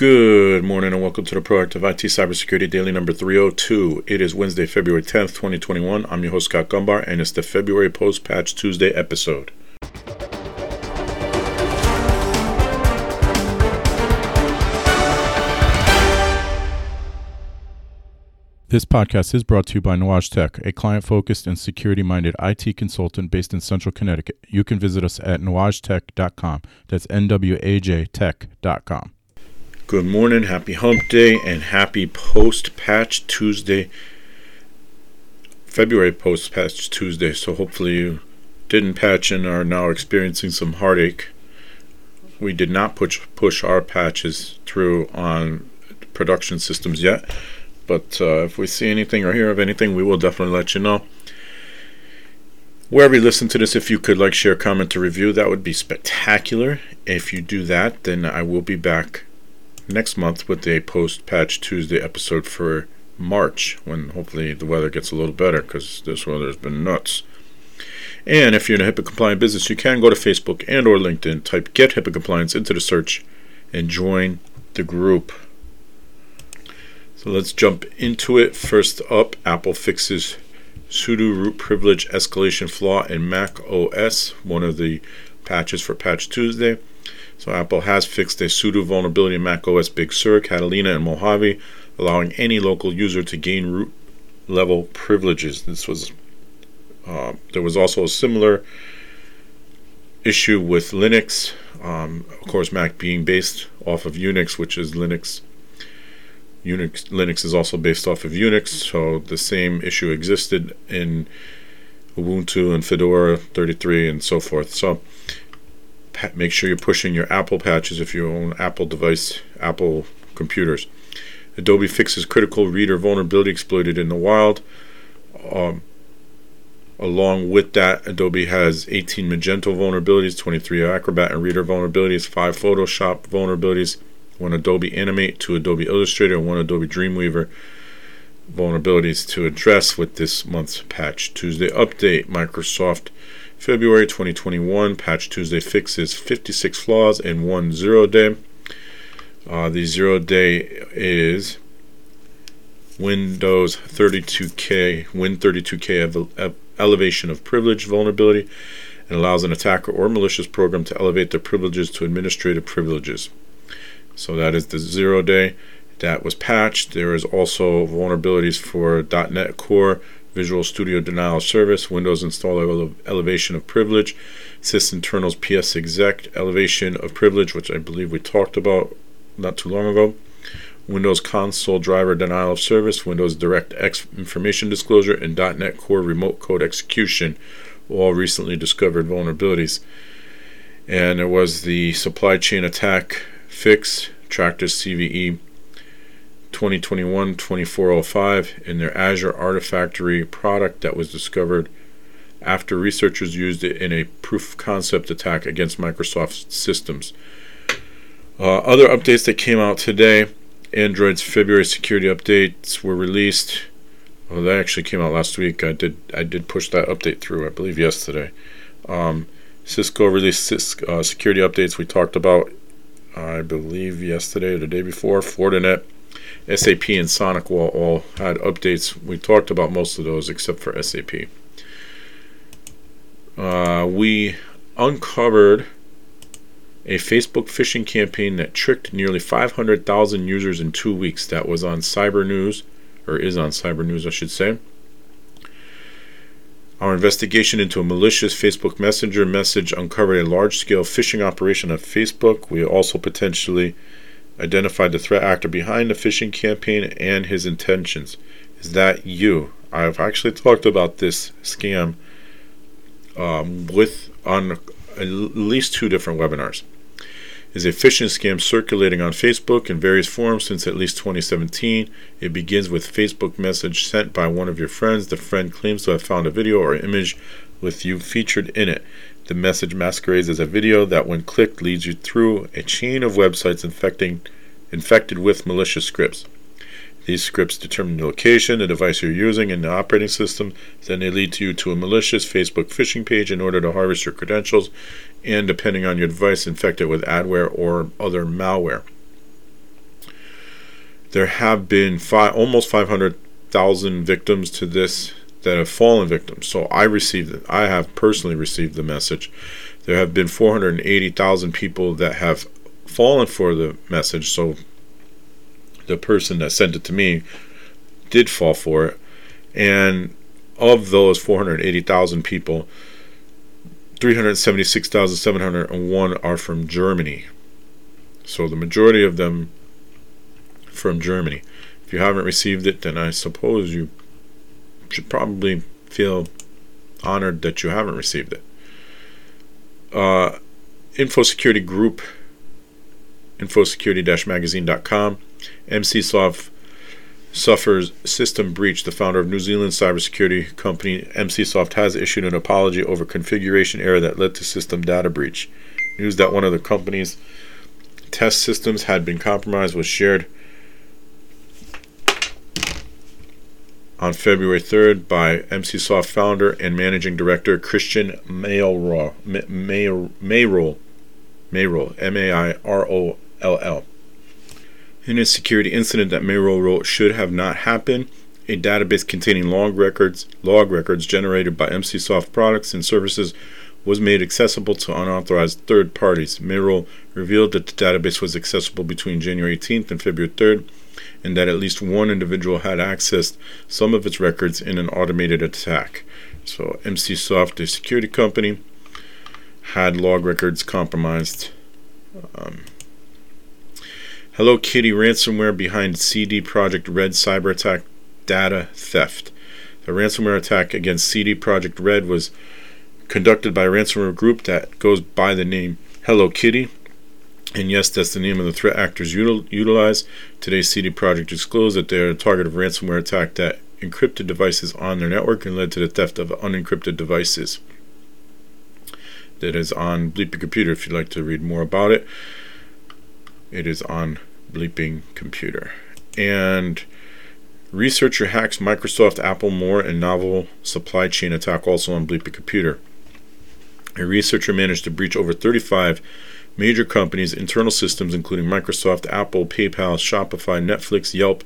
Good morning and welcome to the Proactive IT Cybersecurity Daily number 302. It is Wednesday, February 10th, 2021. I'm your host, Scott Gombar, and it's the February Post Patch Tuesday episode. This podcast is brought to you by Nuage Tech, a client focused and security minded IT consultant based in Central Connecticut. You can visit us at nuagetech.com. That's N W A J tech.com. Good morning, happy hump day, and happy post patch Tuesday, February post patch Tuesday. So, hopefully, you didn't patch and are now experiencing some heartache. We did not push, push our patches through on production systems yet, but uh, if we see anything or hear of anything, we will definitely let you know. Wherever you listen to this, if you could like, share, comment, or review, that would be spectacular. If you do that, then I will be back next month with a post patch Tuesday episode for March when hopefully the weather gets a little better because this weather has been nuts. And if you're in a HIPAA compliant business, you can go to Facebook and or LinkedIn, type get HIPAA compliance into the search and join the group. So let's jump into it. First up, Apple fixes sudo root privilege escalation flaw in Mac OS, one of the patches for Patch Tuesday. So Apple has fixed a sudo vulnerability in macOS Big Sur, Catalina, and Mojave, allowing any local user to gain root level privileges. This was uh, there was also a similar issue with Linux. Um, of course, Mac being based off of Unix, which is Linux. Unix Linux is also based off of Unix, so the same issue existed in Ubuntu and Fedora 33 and so forth. So make sure you're pushing your Apple patches if you own Apple device, Apple computers. Adobe fixes critical reader vulnerability exploited in the wild. Um, along with that, Adobe has 18 Magento vulnerabilities, 23 Acrobat and Reader vulnerabilities, 5 Photoshop vulnerabilities, 1 Adobe Animate, 2 Adobe Illustrator, and 1 Adobe Dreamweaver vulnerabilities to address with this month's Patch Tuesday update. Microsoft February 2021 Patch Tuesday fixes 56 flaws in one zero day. Uh, the zero day is Windows 32K, Win32K elevation of privilege vulnerability and allows an attacker or malicious program to elevate their privileges to administrative privileges. So that is the zero day that was patched. There is also vulnerabilities for .NET Core Visual Studio Denial of Service, Windows Installer Elevation of Privilege, sysinternals PS Exec Elevation of Privilege, which I believe we talked about not too long ago, Windows Console Driver Denial of Service, Windows DirectX Information Disclosure, and .NET Core Remote Code Execution, all recently discovered vulnerabilities. And there was the supply chain attack fix, Trachtrs CVE 2021 2405 in their Azure Artifactory product that was discovered after researchers used it in a proof of concept attack against Microsoft systems. Uh, other updates that came out today Android's February security updates were released. Well, that actually came out last week. I did I did push that update through, I believe, yesterday. Um, Cisco released Cisco, uh, security updates we talked about, I believe, yesterday or the day before. Fortinet SAP and SonicWall all had updates. We talked about most of those except for SAP. Uh, we uncovered a Facebook phishing campaign that tricked nearly 500,000 users in two weeks. That was on Cyber News, or is on Cyber News, I should say. Our investigation into a malicious Facebook Messenger message uncovered a large scale phishing operation at Facebook. We also potentially identified the threat actor behind the phishing campaign and his intentions. Is that you? I've actually talked about this scam um, with on at least two different webinars. Is a phishing scam circulating on Facebook in various forms since at least 2017. It begins with Facebook message sent by one of your friends. The friend claims to have found a video or image with you featured in it. The message masquerades as a video that, when clicked, leads you through a chain of websites infecting, infected with malicious scripts. These scripts determine the location, the device you're using, and the operating system. Then they lead to you to a malicious Facebook phishing page in order to harvest your credentials, and depending on your device, infect it with adware or other malware. There have been five, almost 500,000 victims to this that have fallen victims. So I received it. I have personally received the message. There have been 480,000 people that have fallen for the message. So the person that sent it to me did fall for it. And of those 480,000 people, 376,701 are from Germany. So the majority of them from Germany. If you haven't received it, then I suppose you should probably feel honored that you haven't received it. Uh, InfoSecurity Group, infosecurity-magazine.com, Emsisoft suffers system breach. The founder of New Zealand cybersecurity company Emsisoft has issued an apology over configuration error that led to system data breach. News that one of the company's test systems had been compromised was shared on February 3rd by Emsisoft founder and managing director Christian Mairoll, Mairoll, Mairoll, M-A-I-R-O-L-L. In a security incident that Mairoll wrote should have not happened, a database containing log records, log records generated by Emsisoft products and services was made accessible to unauthorized third parties. Mairoll revealed that the database was accessible between January 18th and February 3rd and that at least one individual had accessed some of its records in an automated attack. So, Emsisoft, a security company, had log records compromised. Um, Hello Kitty ransomware behind CD Projekt Red cyber attack data theft. The ransomware attack against CD Projekt Red was conducted by a ransomware group that goes by the name Hello Kitty and yes, that's the name of the threat actors util- utilize. Today's CD Projekt disclosed that they are the target of ransomware attack that encrypted devices on their network and led to the theft of unencrypted devices. That is on Bleeping Computer. If you'd like to read more about it, it is on Bleeping Computer. And researcher hacks Microsoft, Apple, more, and novel supply chain attack also on Bleeping Computer. A researcher managed to breach over 35 major companies' internal systems, including Microsoft, Apple, PayPal, Shopify, Netflix, Yelp,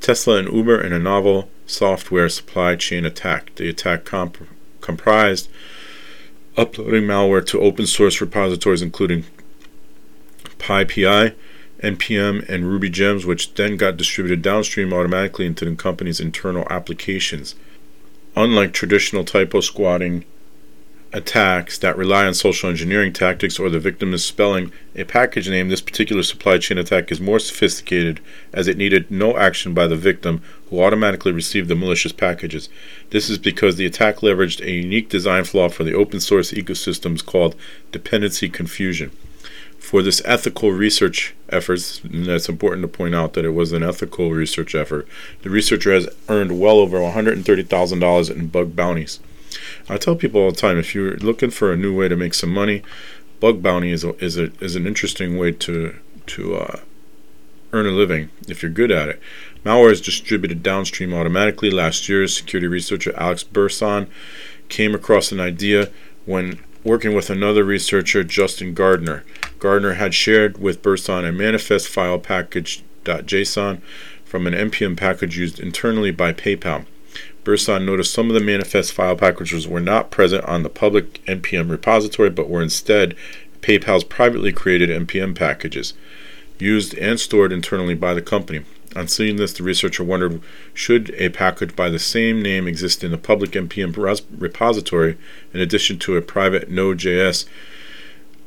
Tesla, and Uber, in a novel software supply chain attack. The attack comp- comprised uploading malware to open source repositories, including PyPI, NPM, and Ruby Gems, which then got distributed downstream automatically into the company's internal applications. Unlike traditional typo squatting attacks that rely on social engineering tactics or the victim misspelling a package name, this particular supply chain attack is more sophisticated as it needed no action by the victim who automatically received the malicious packages. This is because the attack leveraged a unique design flaw for the open source ecosystems called dependency confusion. For this ethical research efforts, and it's important to point out that it was an ethical research effort, the researcher has earned well over $130,000 in bug bounties. I tell people all the time if you're looking for a new way to make some money, bug bounty is a, is a, is an interesting way to to uh, earn a living if you're good at it. Malware is distributed downstream automatically. Last year, security researcher Alex Birsan came across an idea when working with another researcher, Justin Gardner. Gardner had shared with Birsan a manifest file package.json from an npm package used internally by PayPal. Birsan noticed some of the manifest file packages were not present on the public npm repository but were instead PayPal's privately created npm packages, used and stored internally by the company. On seeing this, the researcher wondered should a package by the same name exist in the public npm repository in addition to a private Node.js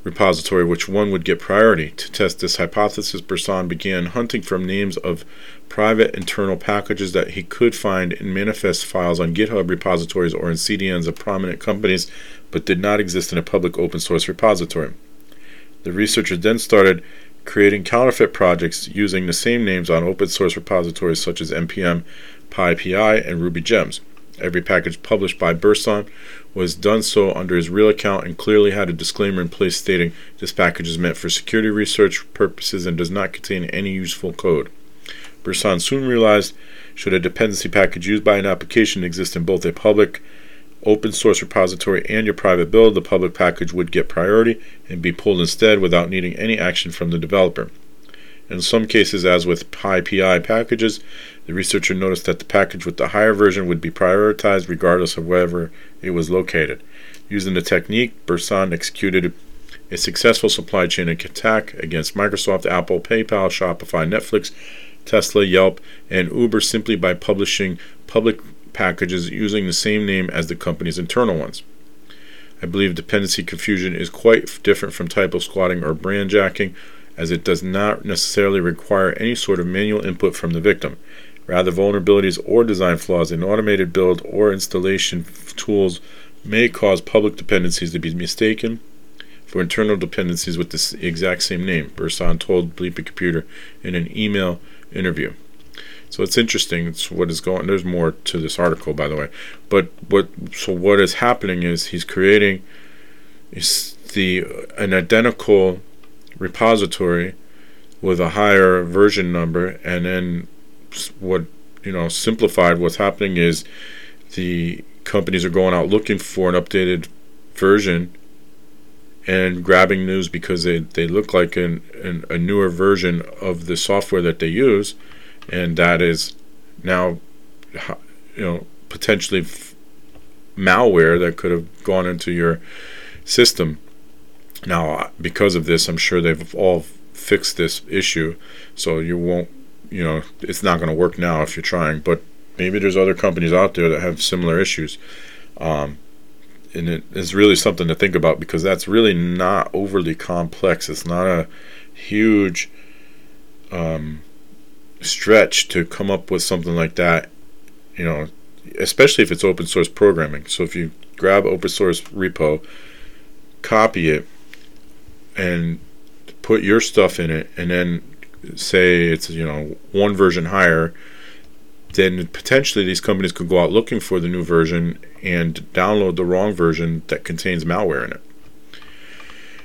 repository, which one would get priority. To test this hypothesis, Birsan began hunting from names of private internal packages that he could find in manifest files on GitHub repositories or in CDNs of prominent companies, but did not exist in a public open source repository. The researchers then started creating counterfeit projects using the same names on open source repositories such as npm, PyPI, and Ruby Gems. Every package published by Birsan was done so under his real account and clearly had a disclaimer in place stating this package is meant for security research purposes and does not contain any useful code. Birsan soon realized should a dependency package used by an application exist in both a public open source repository and your private build, the public package would get priority and be pulled instead without needing any action from the developer. In some cases, as with PyPI packages, the researcher noticed that the package with the higher version would be prioritized regardless of wherever it was located. Using the technique, Birsan executed a successful supply chain attack against Microsoft, Apple, PayPal, Shopify, Netflix, Tesla, Yelp, and Uber simply by publishing public packages using the same name as the company's internal ones. I believe dependency confusion is quite different from typo squatting or brand jacking, as it does not necessarily require any sort of manual input from the victim. Rather, vulnerabilities or design flaws in automated build or installation tools may cause public dependencies to be mistaken for internal dependencies with the exact same name, Birsan told Bleeping Computer in an email interview. So it's interesting. It's what is going. There's more to this article, by the way. But what? So what is happening is he's creating is the an identical repository with a higher version number, and then what you know simplified. What's happening is the companies are going out looking for an updated version and grabbing news because they, they look like an, an, a newer version of the software that they use and that is now, you know, potentially f- malware that could have gone into your system. Now, because of this, I'm sure they've all fixed this issue, so you won't, you know, it's not going to work now if you're trying. But maybe there's other companies out there that have similar issues. Um, and it is really something to think about because that's really not overly complex. It's not a huge um, stretch to come up with something like that, you know, especially if it's open source programming. So if you grab open source repo, copy it, and put your stuff in it, and then say it's you know one version higher, then potentially these companies could go out looking for the new version and download the wrong version that contains malware in it.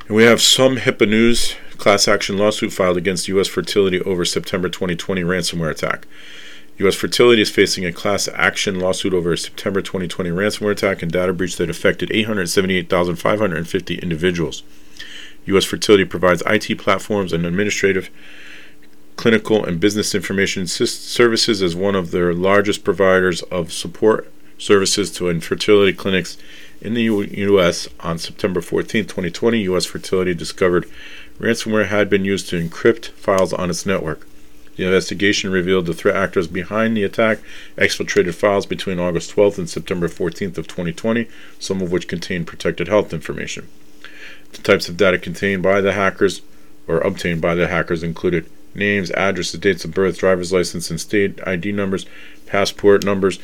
And we have some HIPAA news class action lawsuit filed against U.S. Fertility over September 2020 ransomware attack. U.S. Fertility is facing a class action lawsuit over a September 2020 ransomware attack and data breach that affected 878,550 individuals. U.S. Fertility provides IT platforms and administrative, clinical, and business information services as one of their largest providers of support services to infertility clinics in the U.S. On September 14, 2020, U.S. Fertility discovered Ransomware had been used to encrypt files on its network. The investigation revealed the threat actors behind the attack exfiltrated files between August 12th and September 14th of 2020, some of which contained protected health information. The types of data contained by the hackers or obtained by the hackers included names, addresses, dates of birth, driver's license and state ID numbers, passport numbers,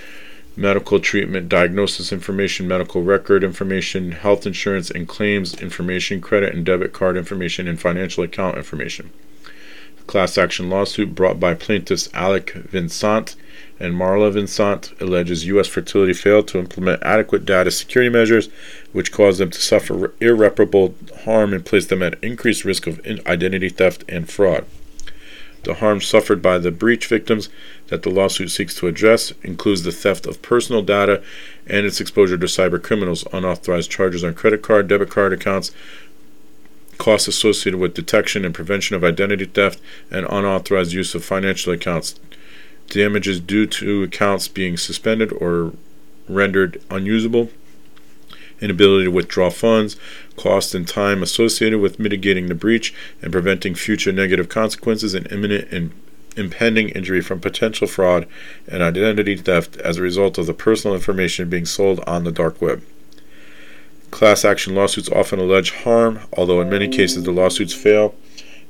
medical treatment, diagnosis information, medical record information, health insurance and claims information, credit and debit card information, and financial account information. Class action lawsuit brought by plaintiffs Alec Vincent and Marla Vincent alleges U.S. Fertility failed to implement adequate data security measures, which caused them to suffer irreparable harm and placed them at increased risk of identity theft and fraud. The harm suffered by the breach victims that the lawsuit seeks to address includes the theft of personal data and its exposure to cyber criminals, unauthorized charges on credit card, debit card accounts, costs associated with detection and prevention of identity theft, and unauthorized use of financial accounts, damages due to accounts being suspended or rendered unusable, inability to withdraw funds, cost and time associated with mitigating the breach and preventing future negative consequences, and imminent and impending injury from potential fraud and identity theft as a result of the personal information being sold on the dark web. Class action lawsuits often allege harm, although in many cases the lawsuits fail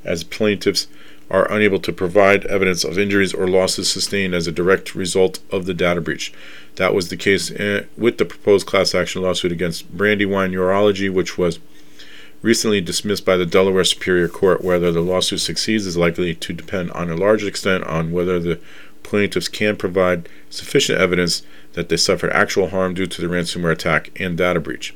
as plaintiffs are unable to provide evidence of injuries or losses sustained as a direct result of the data breach. That was the case eh, with the proposed class action lawsuit against Brandywine Urology, which was recently dismissed by the Delaware Superior Court. Whether the lawsuit succeeds is likely to depend on a large extent on whether the plaintiffs can provide sufficient evidence that they suffered actual harm due to the ransomware attack and data breach.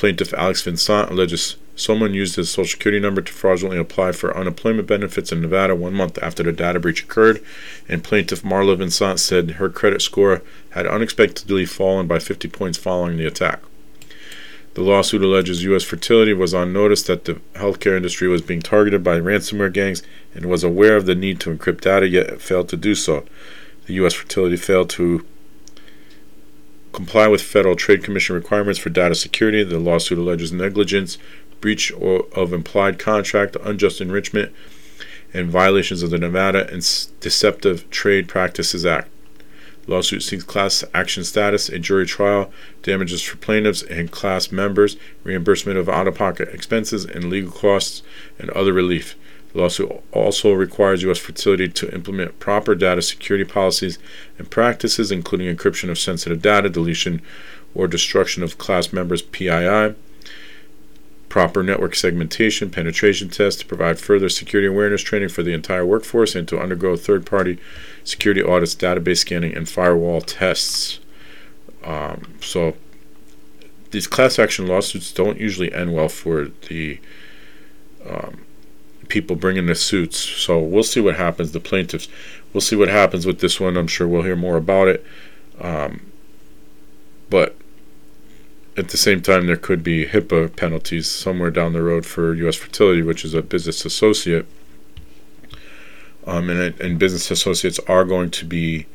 Plaintiff Alex Vincent alleges Someone used his social security number to fraudulently apply for unemployment benefits in Nevada one month after the data breach occurred, and plaintiff Marla Vincent said her credit score had unexpectedly fallen by 50 points following the attack. The lawsuit alleges U.S. Fertility was on notice that the healthcare industry was being targeted by ransomware gangs and was aware of the need to encrypt data, yet failed to do so. The U.S. Fertility failed to comply with Federal Trade Commission requirements for data security. The lawsuit alleges negligence, breach of implied contract, unjust enrichment, and violations of the Nevada and Deceptive Trade Practices Act. The Lawsuit seeks class action status, a jury trial, damages for plaintiffs and class members, reimbursement of out of pocket expenses and legal costs, and other relief. The lawsuit also requires U.S. Fertility to implement proper data security policies and practices, including encryption of sensitive data, deletion or destruction of class members' PII, proper network segmentation, penetration tests to provide further security awareness training for the entire workforce, and to undergo third party security audits, database scanning, and firewall tests. Um, so, these class action lawsuits don't usually end well for the um, people bringing the suits. So, we'll see what happens. The plaintiffs, we'll see what happens with this one. I'm sure we'll hear more about it. Um, but at the same time, there could be HIPAA penalties somewhere down the road for U.S. Fertility, which is a business associate. Um, and, and business associates are going to be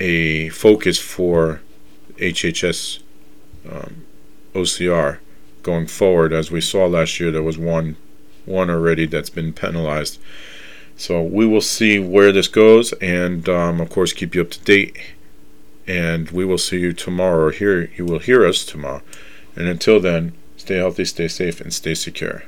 a focus for HHS um, OCR going forward. As we saw last year, there was one one already that's been penalized. So we will see where this goes, and um, of course, keep you up to date and we will see you tomorrow, or hear you will hear us tomorrow. And until then, stay healthy, stay safe, and stay secure.